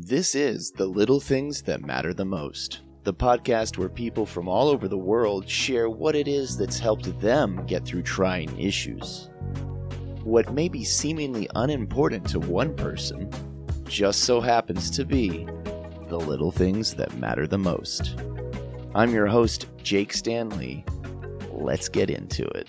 This is The Little Things That Matter the Most, the podcast where people from all over the world share what it is that's helped them get through trying issues. What may be seemingly unimportant to one person just so happens to be the little things that matter the most. I'm your host, Jake Stanley. Let's get into it.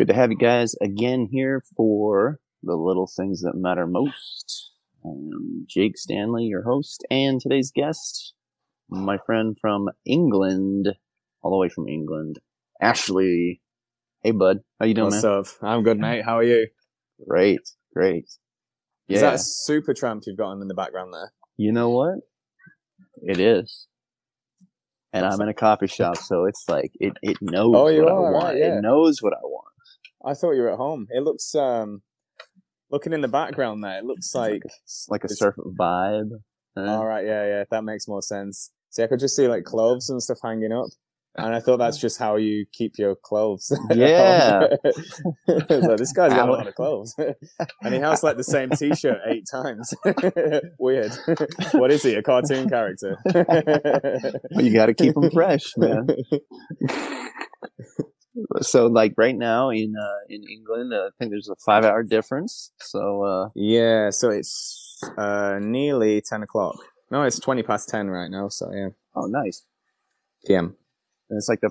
Good to have you guys again here for the little things that matter most. I am Jake Stanley, your host, and today's guest, my friend from England, all the way from England, Ashley. Hey, bud, how you doing, What's man? up? I'm good, mate. How are you? Great, great. Yeah, Is that Supertramp you've got on in the background there? you know what? It is. And I'm in a coffee shop, so it's like it, it knows Oh, what are, I want. right, yeah. It knows what I want. I thought you were at home. It looks, um, looking in the background there, it looks like, It's like a It's- surf vibe. Uh, all right, yeah, yeah, that makes more sense. See, I could just see like clothes and stuff hanging up. And I thought that's just how you keep your clothes. Yeah. so this guy's got a lot of clothes. and he has like the same t-shirt eight times. Weird. what is he? A cartoon character? Well, you got to keep them fresh, man. So, like right now in uh, in England, uh, I think there's a five hour difference. So, uh, Yeah, so it's uh nearly ten o'clock. No, it's twenty past ten right now. So yeah, oh, nice. PM. And it's like the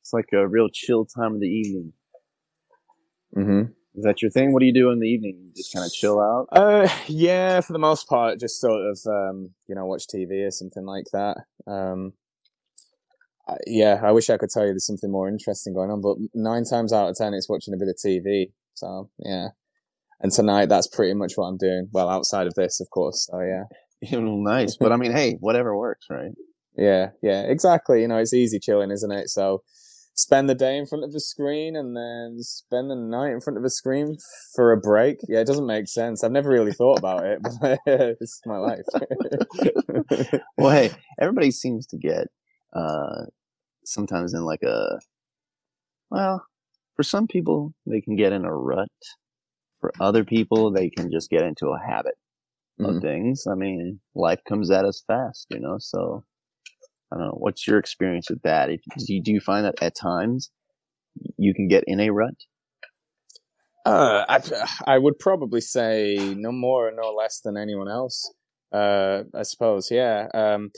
it's like a real chill time of the evening. Mm-hmm. Is that your thing? What do you do in the evening? You just kind of chill out. Uh, yeah, for the most part, just sort of um, you know, watch TV or something like that. Um, I, yeah, I wish I could tell you there's something more interesting going on, but nine times out of ten, it's watching a bit of TV. So yeah, and tonight that's pretty much what I'm doing. Well, outside of this, of course. So yeah. nice, but I mean, hey, whatever works, right? Yeah, yeah, exactly. You know, it's easy chilling, isn't it? So spend the day in front of a screen and then spend the night in front of a screen for a break. Yeah, it doesn't make sense. I've never really thought about it, but this is my life. Well, hey, everybody seems to get uh, sometimes in like a well, for some people they can get in a rut. For other people, they can just get into a habit of Mhm. things. I mean, life comes at us fast, you know. So, I don't know. What's your experience with that? If, do, you, do you find that at times you can get in a rut? Uh, I, I would probably say no more no less than anyone else. Uh, I suppose, yeah. Um,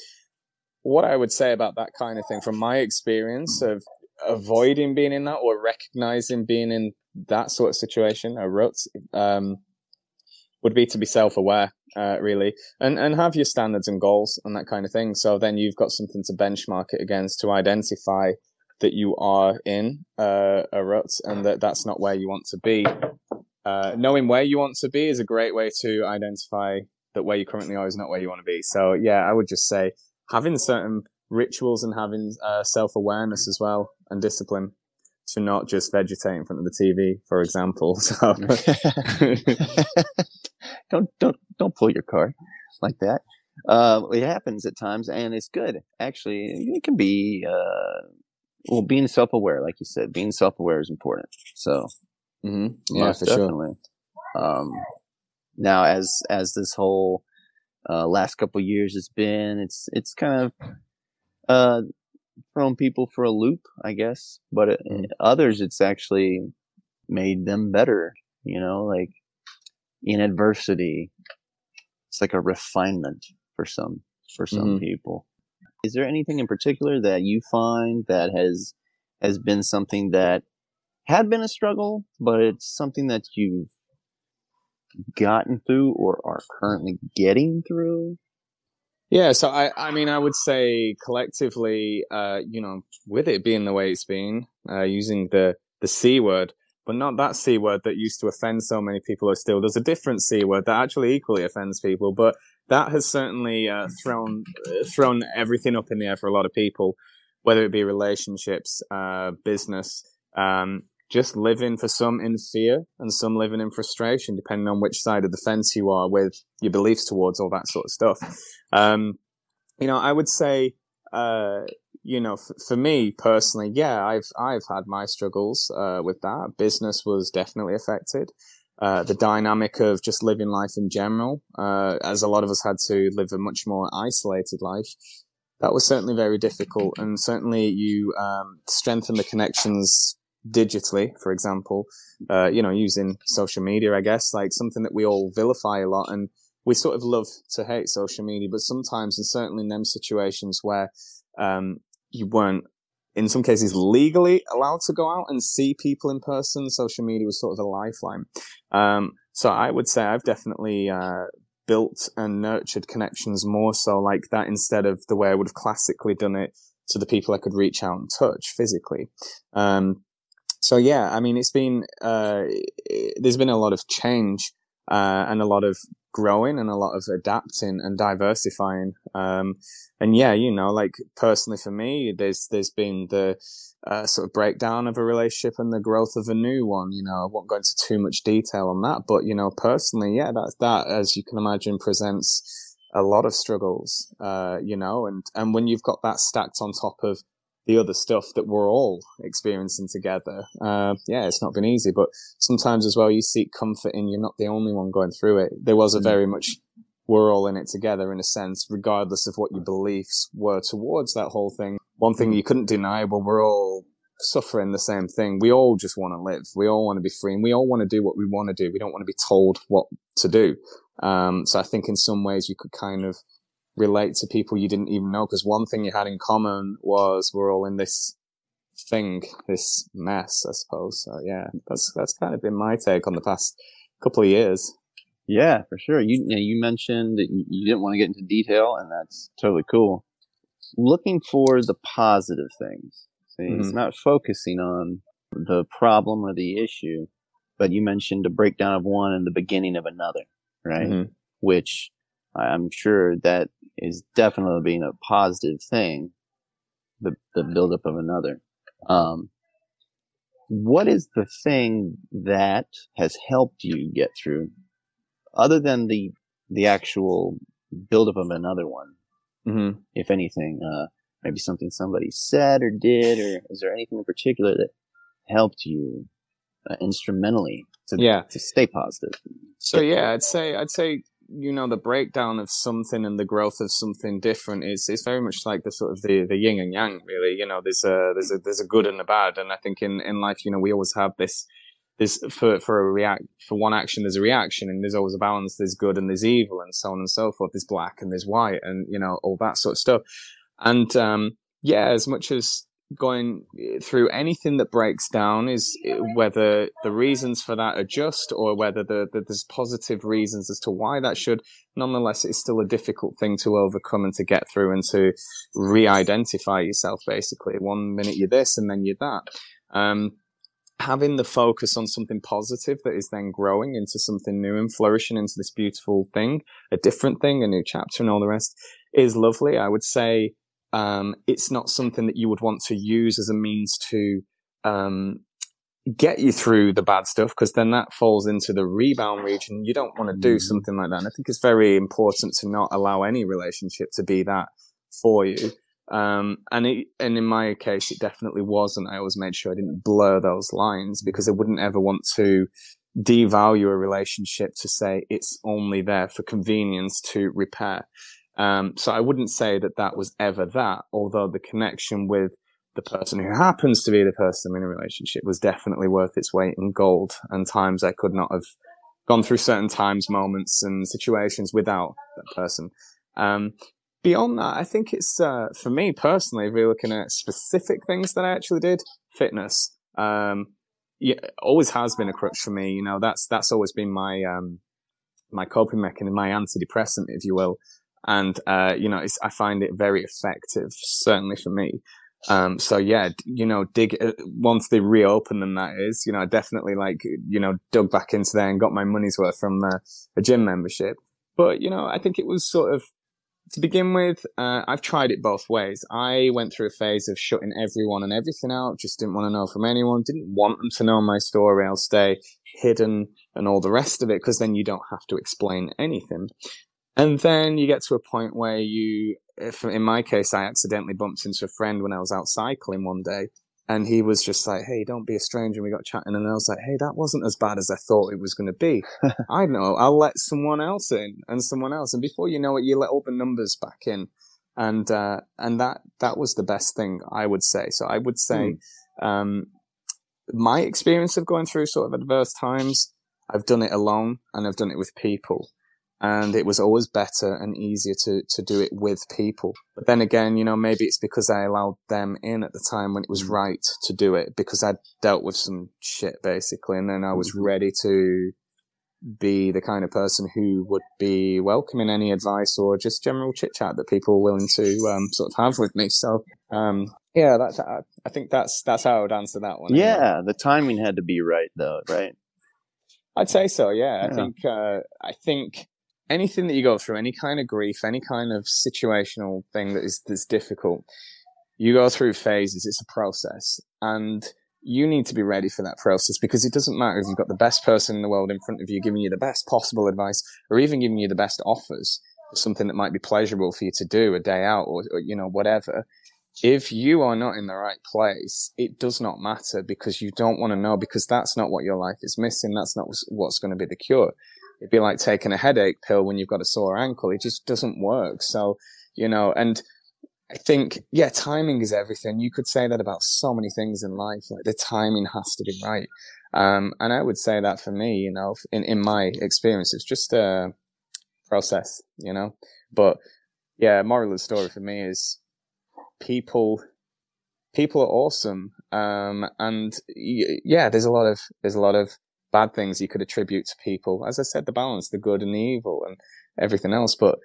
what I would say about that kind of thing, from my experience of avoiding being in that or recognizing being in that sort of situation, a rut, um, would be to be self-aware, uh, really, and and have your standards and goals and that kind of thing. So then you've got something to benchmark it against to identify that you are in uh, a rut and that that's not where you want to be. Uh, knowing where you want to be is a great way to identify that where you currently are is not where you want to be. So yeah, I would just say having certain rituals and having uh, self awareness as well and discipline to not just vegetate in front of the TV, for example. So don't don't don't pull your car like that. Uh, it happens at times, and it's good. Actually, it can be. Uh, well, being self-aware, like you said, being self-aware is important. So, Mhm. yeah, for sure. definitely. Um, now, as as this whole uh, last couple years has been, it's it's kind of uh, thrown people for a loop, I guess. But it, Mm. others, it's actually made them better. You know, like in adversity, it's like a refinement for some for some Mhm. people. Is there anything in particular that you find that has has been something that had been a struggle, but it's something that you've gotten through or are currently getting through? Yeah, so I, I mean, I would say collectively, uh, you know, with it being the way it's been, uh, using the, the C word, but not that C word that used to offend so many people or still there's a different C word that actually equally offends people, but that has certainly, uh, thrown, uh, thrown everything up in the air for a lot of people, whether it be relationships, uh, business, um, just living for some in fear and some living in frustration, depending on which side of the fence you are with your beliefs towards all that sort of stuff. Um, you know, I would say, uh, you know, f- for me personally, yeah, I've I've had my struggles uh, with that. Business was definitely affected. Uh, the dynamic of just living life in general, uh, as a lot of us had to live a much more isolated life, that was certainly very difficult. And certainly you um, strengthen the connections digitally, for example, uh, you know, using social media, I guess, like something that we all vilify a lot. And we sort of love to hate social media, but sometimes, and certainly in them situations where um, you weren't in some cases legally allowed to go out and see people in person. Social media was sort of a lifeline. Um, so I would say I've definitely uh, built and nurtured connections more so like that instead of the way I would have classically done it to the people I could reach out and touch physically. Um, so yeah, I mean, it's been uh, there's been a lot of change uh, and a lot of growing and a lot of adapting and diversifying. Um, and yeah, you know, like personally for me, there's there's been the uh, sort of breakdown of a relationship and the growth of a new one. You know, I won't go into too much detail on that, but you know, personally, yeah, that's that as you can imagine presents a lot of struggles. Uh, you know, and and when you've got that stacked on top of the other stuff that we're all experiencing together. Uh, yeah, it's not been easy, but sometimes as well, you seek comfort in you're not the only one going through it. There was a mm. very much we're all in it together in a sense, regardless of what your beliefs were towards that whole thing. One thing you couldn't deny, well, we're all suffering the same thing. We all just want to live. We all want to be free and we all want to do what we want to do. We don't want to be told what to do. Um, so I think in some ways you could kind of relate to people you didn't even know because one thing you had in common was we're all in this thing, this mess, I suppose. So yeah, that's that's kind of been my take on the past couple of years. Yeah, for sure. You you mentioned that you didn't want to get into detail, and that's totally cool. Looking for the positive things. See, mm-hmm. it's not focusing on the problem or the issue, but you mentioned a breakdown of one and the beginning of another, right? Mm-hmm. Which I'm sure that is definitely being a positive thing. The the buildup of another. Um, what is the thing that has helped you get through, other than the the actual buildup of another one? Mm-hmm. If anything, uh, maybe something somebody said or did, or is there anything in particular that helped you uh, instrumentally to yeah. to stay positive? So yeah, I'd say I'd say you know the breakdown of something and the growth of something different is is very much like the sort of the the yin and yang really. You know there's a there's a there's a good and a bad. And i think in in life you know we always have this this for for a react for one action there's a reaction and there's always a balance. There's good and there's evil and so on and so forth. There's black and there's white and you know all that sort of stuff. And um yeah as much as going through anything that breaks down is whether the reasons for that are just or whether the, the, there's positive reasons as to why that should. Nonetheless, it's still a difficult thing to overcome and to get through and to re-identify yourself. Basically, one minute you're this and then you're that. Um, having the focus on something positive that is then growing into something new and flourishing into this beautiful thing, a different thing, a new chapter, and all the rest is lovely. I would say um, it's not something that you would want to use as a means to um, get you through the bad stuff because then that falls into the rebound region. You don't want to do mm. something like that. And I think it's very important to not allow any relationship to be that for you. Um, and it, and in my case, it definitely wasn't. I always made sure I didn't blur those lines because I wouldn't ever want to devalue a relationship to say it's only there for convenience to repair. Um, so I wouldn't say that that was ever that, although the connection with the person who happens to be the person in a relationship was definitely worth its weight in gold. And times I could not have gone through certain times, moments, and situations without that person. Um, beyond that, I think it's uh, for me personally, if we're looking at specific things that I actually did, fitness. Um, yeah, always has been a crutch for me. You know, that's that's always been my um, my coping mechanism, my antidepressant, if you will and uh, you know, I find it very effective, certainly for me. Um, so yeah, you know, dig uh, once they reopen them. That is, you know, I definitely like you know dug back into there and got my money's worth from uh, a gym membership. But you know, I think it was sort of to begin with. Uh, I've tried it both ways. I went through a phase of shutting everyone and everything out. Just didn't want to know from anyone. Didn't want them to know my story. I'll stay hidden and all the rest of it because then you don't have to explain anything. And then you get to a point where you, if in my case, I accidentally bumped into a friend when I was out cycling one day, and he was just like, "Hey, don't be a stranger." And we got chatting, and I was like, "Hey, that wasn't as bad as I thought it was going to be." I know. I'll let someone else in, and someone else, and before you know it, you let all the numbers back in, and uh, and that that was the best thing I would say. So I would say, mm. um, my experience of going through sort of adverse times, I've done it alone, and I've done it with people and it was always better and easier to to do it with people. But then again, you know, maybe it's because I allowed them in at the time when it was mm. right to do it because I'd dealt with some shit basically, and then I was mm-hmm. ready to be the kind of person who would be welcoming any advice or just general chit chat that people were willing to um, sort of have with me. So, um, yeah, that's I think that's that's how I would answer that one. Yeah, anyway. the timing had to be right, though, right? I'd say so. Yeah, yeah. I think uh, I think anything that you go through, any kind of grief, any kind of situational thing that is that's difficult, you go through phases. It's a process, and you need to be ready for that process because it doesn't matter if you've got the best person in the world in front of you giving you the best possible advice, or even giving you the best offers for something that might be pleasurable for you to do a day out, or, or you know whatever. If you are not in the right place, it does not matter because you don't want to know because that's not what your life is missing. That's not what's going to be the cure it'd be like taking a headache pill when you've got a sore ankle. It just doesn't work. So, you know, and I think, yeah, timing is everything. You could say that about so many things in life. Like the timing has to be right. Um, and I would say that for me, you know, in, in my experience, it's just a process, you know, but yeah, moral of the story for me is people, people are awesome. Um, and yeah, there's a lot of, there's a lot of bad things you could attribute to people. As I said, the balance, the good and the evil and everything else. But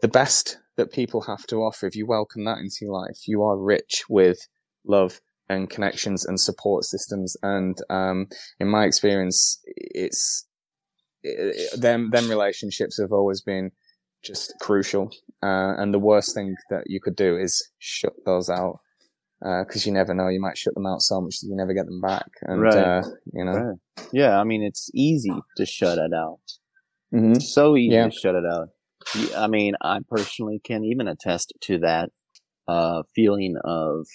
the best that people have to offer, if you welcome that into your life, you are rich with love and connections and support systems. And, um, in my experience, it's, it, them, them relationships have always been just crucial. Uh, and the worst thing that you could do is shut those out because uh, you never know. You might shut them out so much that you never get them back. And, right. Uh, you know. Right. Yeah, I mean, it's easy to shut it out. Mm-hmm. It's so easy yeah. to shut it out. I mean, I personally can even attest to that uh, feeling of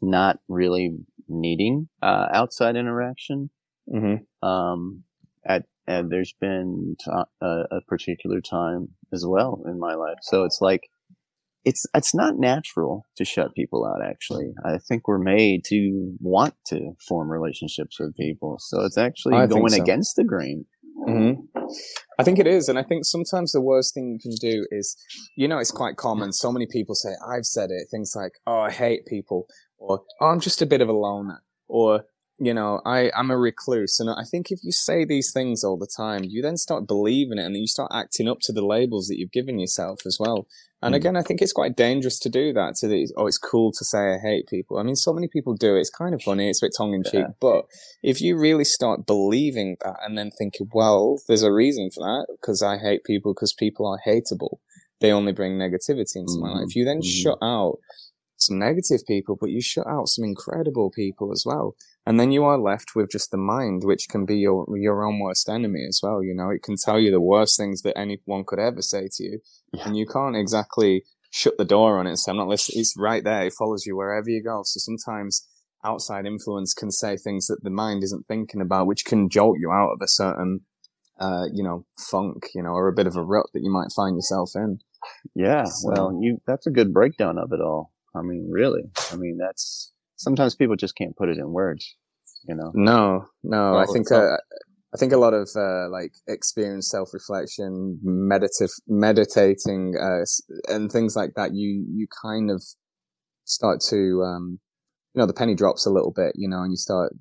not really needing uh, outside interaction. Mm-hmm. Um, at, and there's been t- a, a particular time as well in my life. So it's like it's it's not natural to shut people out actually i think we're made to want to form relationships with people so it's actually I going so. against the grain mm-hmm. i think it is and i think sometimes the worst thing you can do is you know it's quite common so many people say i've said it things like oh i hate people or oh, i'm just a bit of a loner or you know, I, I'm a recluse. And I think if you say these things all the time, you then start believing it and then you start acting up to the labels that you've given yourself as well. And mm. again, I think it's quite dangerous to do that. To the, oh, it's cool to say I hate people. I mean, so many people do it. It's kind of funny. It's a bit tongue in cheek. Yeah. But if you really start believing that and then thinking, well, there's a reason for that because I hate people because people are hateable. They only bring negativity into mm. my life. You then mm. shut out some negative people, but you shut out some incredible people as well. And then you are left with just the mind, which can be your, your own worst enemy as well. You know, it can tell you the worst things that anyone could ever say to you. Yeah. And you can't exactly shut the door on it So I'm not listening. It's right there. It follows you wherever you go. So sometimes outside influence can say things that the mind isn't thinking about, which can jolt you out of a certain, uh, you know, funk, you know, or a bit of a rut that you might find yourself in. Yeah. So, well, you, that's a good breakdown of it all. I mean, really. I mean, that's sometimes people just can't put it in words. You know? No, no. Well, I think uh, I think a lot of uh, like experience, self reflection, meditative, meditating, uh, and things like that. You you kind of start to um, you know the penny drops a little bit, you know, and you start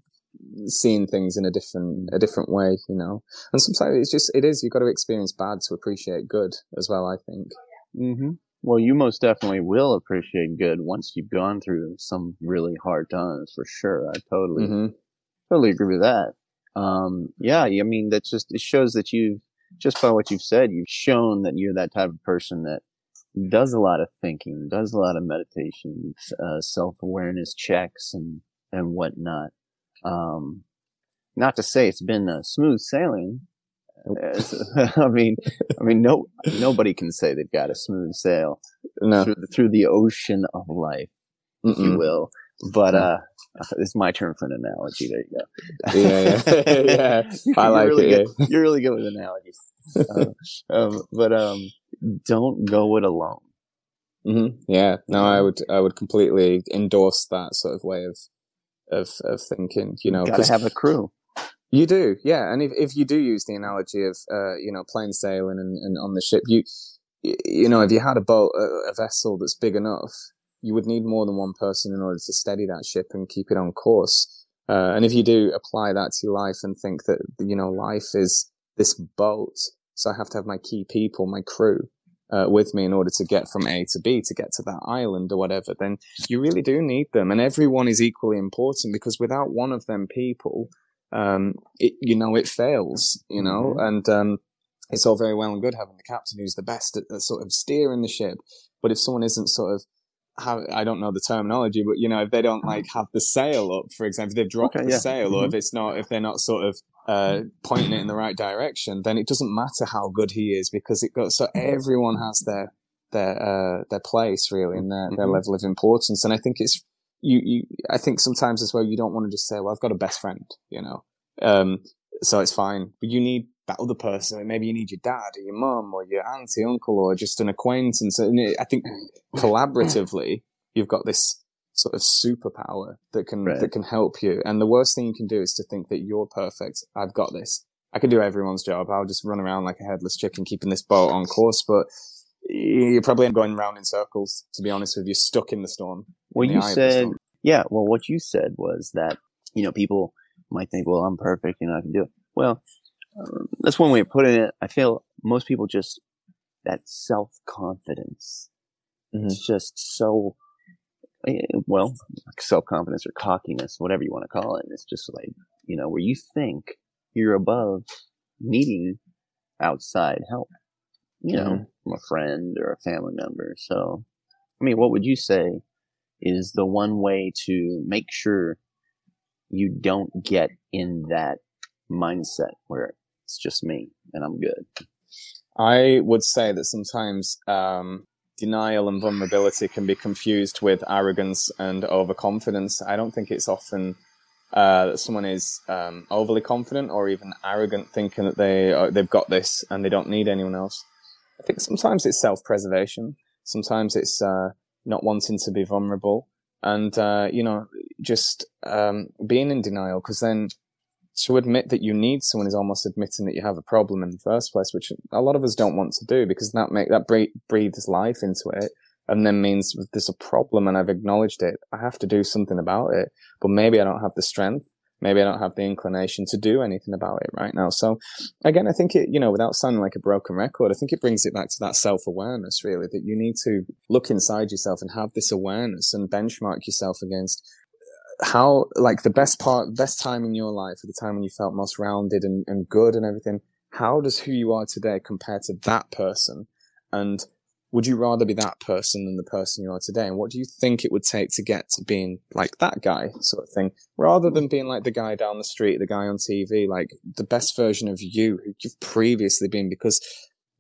seeing things in a different a different way, you know. And sometimes it's just it is you've got to experience bad to appreciate good as well. I think. Mm-hmm. Well, you most definitely will appreciate good once you've gone through some really hard times, for sure. I totally, mm-hmm. totally agree with that. Um, yeah, I mean, that just, it shows that you've, just by what you've said, you've shown that you're that type of person that does a lot of thinking, does a lot of meditation, uh, self-awareness checks and, and whatnot. Um, not to say it's been uh, smooth sailing, I mean, I mean, no, nobody can say they've got a smooth sail No. through, the, through the ocean of life, if you will. But uh, it's my turn for an analogy. There you go. Yeah, yeah. Yeah. I You're like really it, Good. You're really good with analogies. Uh, um, but um, don't go it alone. hmm Yeah, no, I would, I would completely endorse that sort of way of, of, of thinking. You know, Got 'cause to have a crew. You do, yeah. And if, if you do use the analogy of, uh, you know, plain sailing and, and on the ship, you, you know, if you had a boat, a, a vessel that's big enough, you would need more than one person in order to steady that ship and keep it on course. Uh, and if you do apply that to life and think that, you know, life is this boat, so I have to have my key people, my crew, uh, with me in order to get from A to B to get to that island or whatever, then you really do need them. And everyone is equally important because without one of them people, um, it, you know, it fails, you know, Mhm. and, um, it's all very well and good having the captain who's the best at, at sort of steering the ship. But if someone isn't sort of, how, I don't know the terminology, but you know, if they don't like have the sail up, for example, if they've dropped Okay, the yeah. sail or Mhm. if it's not, if they're not sort of, uh, pointing it in the right direction, then it doesn't matter how good he is because it got so everyone has their, their, uh, their place really and their, their Mhm. level of importance. And I think it's, you, you, I think sometimes as well, you don't want to just say, well, I've got a best friend, you know, um, so it's fine, but you need that other person. Maybe you need your dad or your mum or your auntie, uncle, or just an acquaintance. And it- I think collaboratively, you've got this sort of superpower that can Right. that can help you. And the worst thing you can do is to think that you're perfect. I've got this. I can do everyone's job. I'll just run around like a headless chicken, keeping this boat on course. But you're probably going round in circles. To be honest with you, stuck in the storm. Well, you eye of the said, yeah. Well, what you said was that you know people might think, well, I'm perfect, you know, I can do it. Well, um, that's one way of putting it. I feel most people just that self confidence. Mhm. It's just so eh, well, self confidence or cockiness, whatever you want to call it. It's just like you know where you think you're above needing outside help. You know, Mhm. from a friend or a family member. So, I mean, what would you say is the one way to make sure you don't get in that mindset where it's just me and I'm good? I would say that sometimes um, denial and vulnerability can be confused with arrogance and overconfidence. I don't think it's often uh, that someone is um, overly confident or even arrogant, thinking that they they've got this and they don't need anyone else. I think sometimes it's self-preservation. Sometimes it's uh, not wanting to be vulnerable, and uh, you know, just um, being in denial. Because then to admit that you need someone is almost admitting that you have a problem in the first place, which a lot of us don't want to do because that make that bre- breathes life into it, and then means there's a problem and I've acknowledged it, I have to do something about it. But maybe I don't have the strength, maybe I don't have the inclination to do anything about it right now. So again, I think it, you know, without sounding like a broken record, I think it brings it back to that self awareness really that you need to look inside yourself and have this awareness and benchmark yourself against uh, how like the best part best time in your life the time when you felt most rounded and, and good and everything how does who you are today compare to that person and would you rather be that person than the person you are today and what do you think it would take to get to being like that guy sort of thing rather than being like the guy down the street the guy on tv like the best version of you who you've previously been because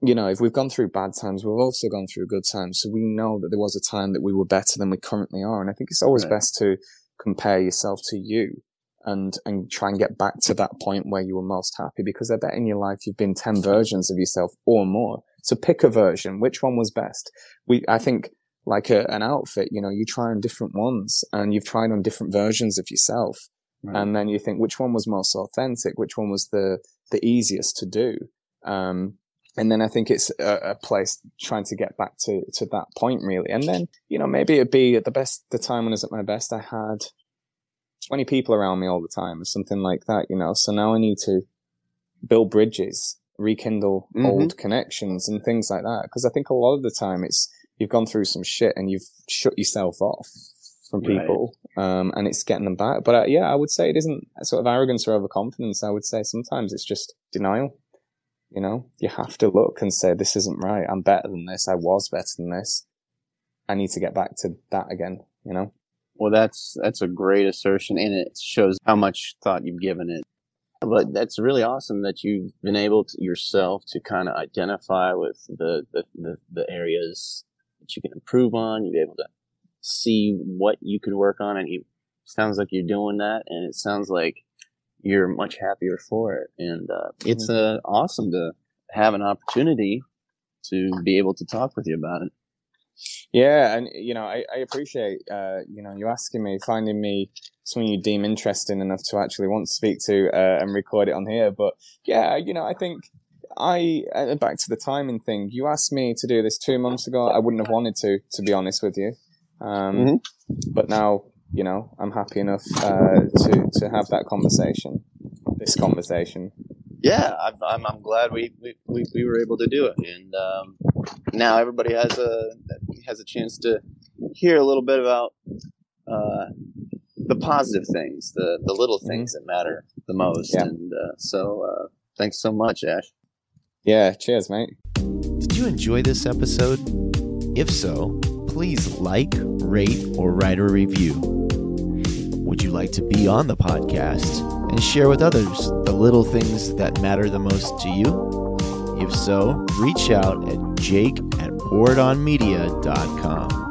you know, if we've gone through bad times, we've also gone through good times. So we know that there was a time that we were better than we currently are. And I think it's always Right. best to compare yourself to you and, and try and get back to that point where you were most happy because I bet in your life you've been 10 versions of yourself or more. So pick a version. Which one was best? We, I think like a, an outfit, you know, you try on different ones and you've tried on different versions of yourself. Right. And then you think which one was most authentic? Which one was the, the easiest to do? Um, and then I think it's a, a place trying to get back to, to that point really. And then, you know, maybe it'd be at the best, the time when I was at my best, I had 20 people around me all the time or something like that, you know. So now I need to build bridges, rekindle Mhm. old connections and things like that. Cause I think a lot of the time it's, you've gone through some shit and you've shut yourself off from Right. people. Um, and it's getting them back. But uh, yeah, I would say it isn't sort of arrogance or overconfidence. I would say sometimes it's just denial. You know, you have to look and say, this isn't right. I'm better than this. I was better than this. I need to get back to that again, you know? Well, that's that's a great assertion, and it shows how much thought you've given it. But that's really awesome that you've been able to yourself to kind of identify with the, the, the, the, areas that you can improve on. You've been able to see what you can work on and it sounds like you're doing that and it sounds like you're much happier for it. And, uh, it's, uh, awesome to have an opportunity to be able to talk with you about it. Yeah, and you know, I, I appreciate uh, you know you asking me, finding me someone you deem interesting enough to actually want to speak to uh, and record it on here. But yeah, you know, I think I uh, back to the timing thing. You asked me to do this two months ago. I wouldn't have wanted to, to be honest with you. Um, mm-hmm. But now, you know, I'm happy enough uh, to to have that conversation, this conversation yeah, I'm, I'm glad we, we, we, were able to do it, and um, now everybody has a has a chance to hear a little bit about uh, the positive things, the the little mm-hmm. things that matter the most. Yeah. And uh, so, uh, thanks so much, Ash. Yeah, cheers, mate. Did you enjoy this episode? If so, please like, rate, or write a review. Would you like to be on the podcast? and share with others the little things that matter the most to you? If so, reach out at jake at boardonmedia.com.